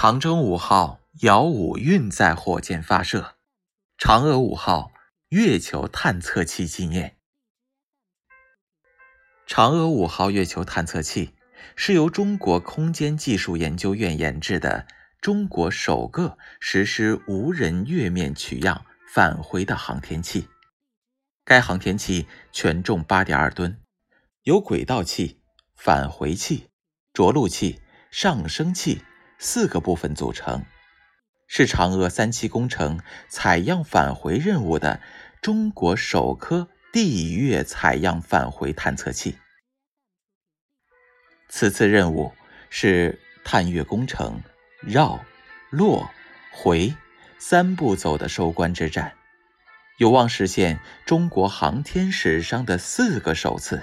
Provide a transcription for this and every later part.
长征五号遥五运载火箭发射，嫦娥五号月球探测器纪念。嫦娥五号月球探测器是由中国空间技术研究院研制的中国首个实施无人月面取样返回的航天器。该航天器全重八点二吨，由轨道器、返回器、着陆器、上升器。四个部分组成，是嫦娥三期工程采样返回任务的中国首颗地月采样返回探测器。此次任务是探月工程绕、落、回三步走的收官之战，有望实现中国航天史上的四个首次。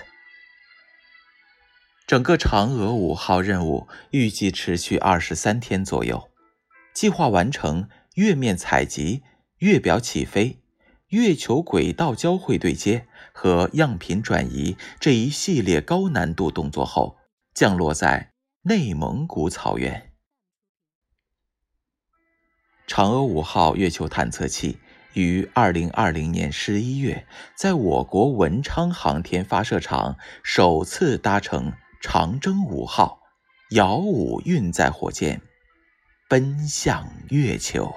整个嫦娥五号任务预计持续二十三天左右，计划完成月面采集、月表起飞、月球轨道交会对接和样品转移这一系列高难度动作后，降落在内蒙古草原。嫦娥五号月球探测器于二零二零年十一月在我国文昌航天发射场首次搭乘。长征五号遥五运载火箭奔向月球。